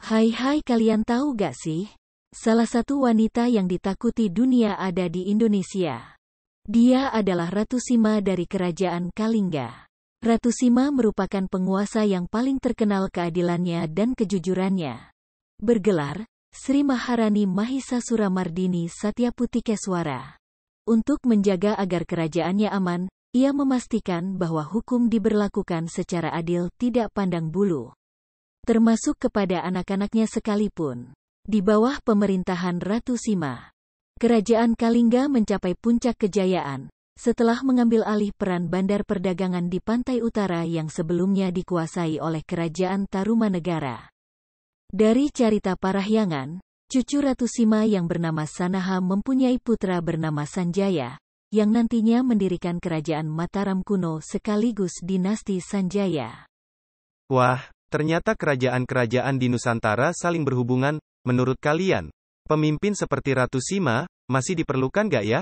Hai hai kalian tahu gak sih? Salah satu wanita yang ditakuti dunia ada di Indonesia. Dia adalah Ratu Sima dari Kerajaan Kalingga. Ratu Sima merupakan penguasa yang paling terkenal keadilannya dan kejujurannya. Bergelar, Sri Maharani Mahisa Suramardini Keswara. Untuk menjaga agar kerajaannya aman, ia memastikan bahwa hukum diberlakukan secara adil tidak pandang bulu. Termasuk kepada anak-anaknya sekalipun. Di bawah pemerintahan Ratu Sima, Kerajaan Kalingga mencapai puncak kejayaan, setelah mengambil alih peran bandar perdagangan di pantai utara yang sebelumnya dikuasai oleh Kerajaan Tarumanegara. Dari carita Parahyangan, cucu Ratu Sima yang bernama Sanaha mempunyai putra bernama Sanjaya, yang nantinya mendirikan kerajaan Mataram kuno sekaligus dinasti Sanjaya. Wah, ternyata kerajaan-kerajaan di Nusantara saling berhubungan, menurut kalian. Pemimpin seperti Ratu Sima, masih diperlukan gak ya?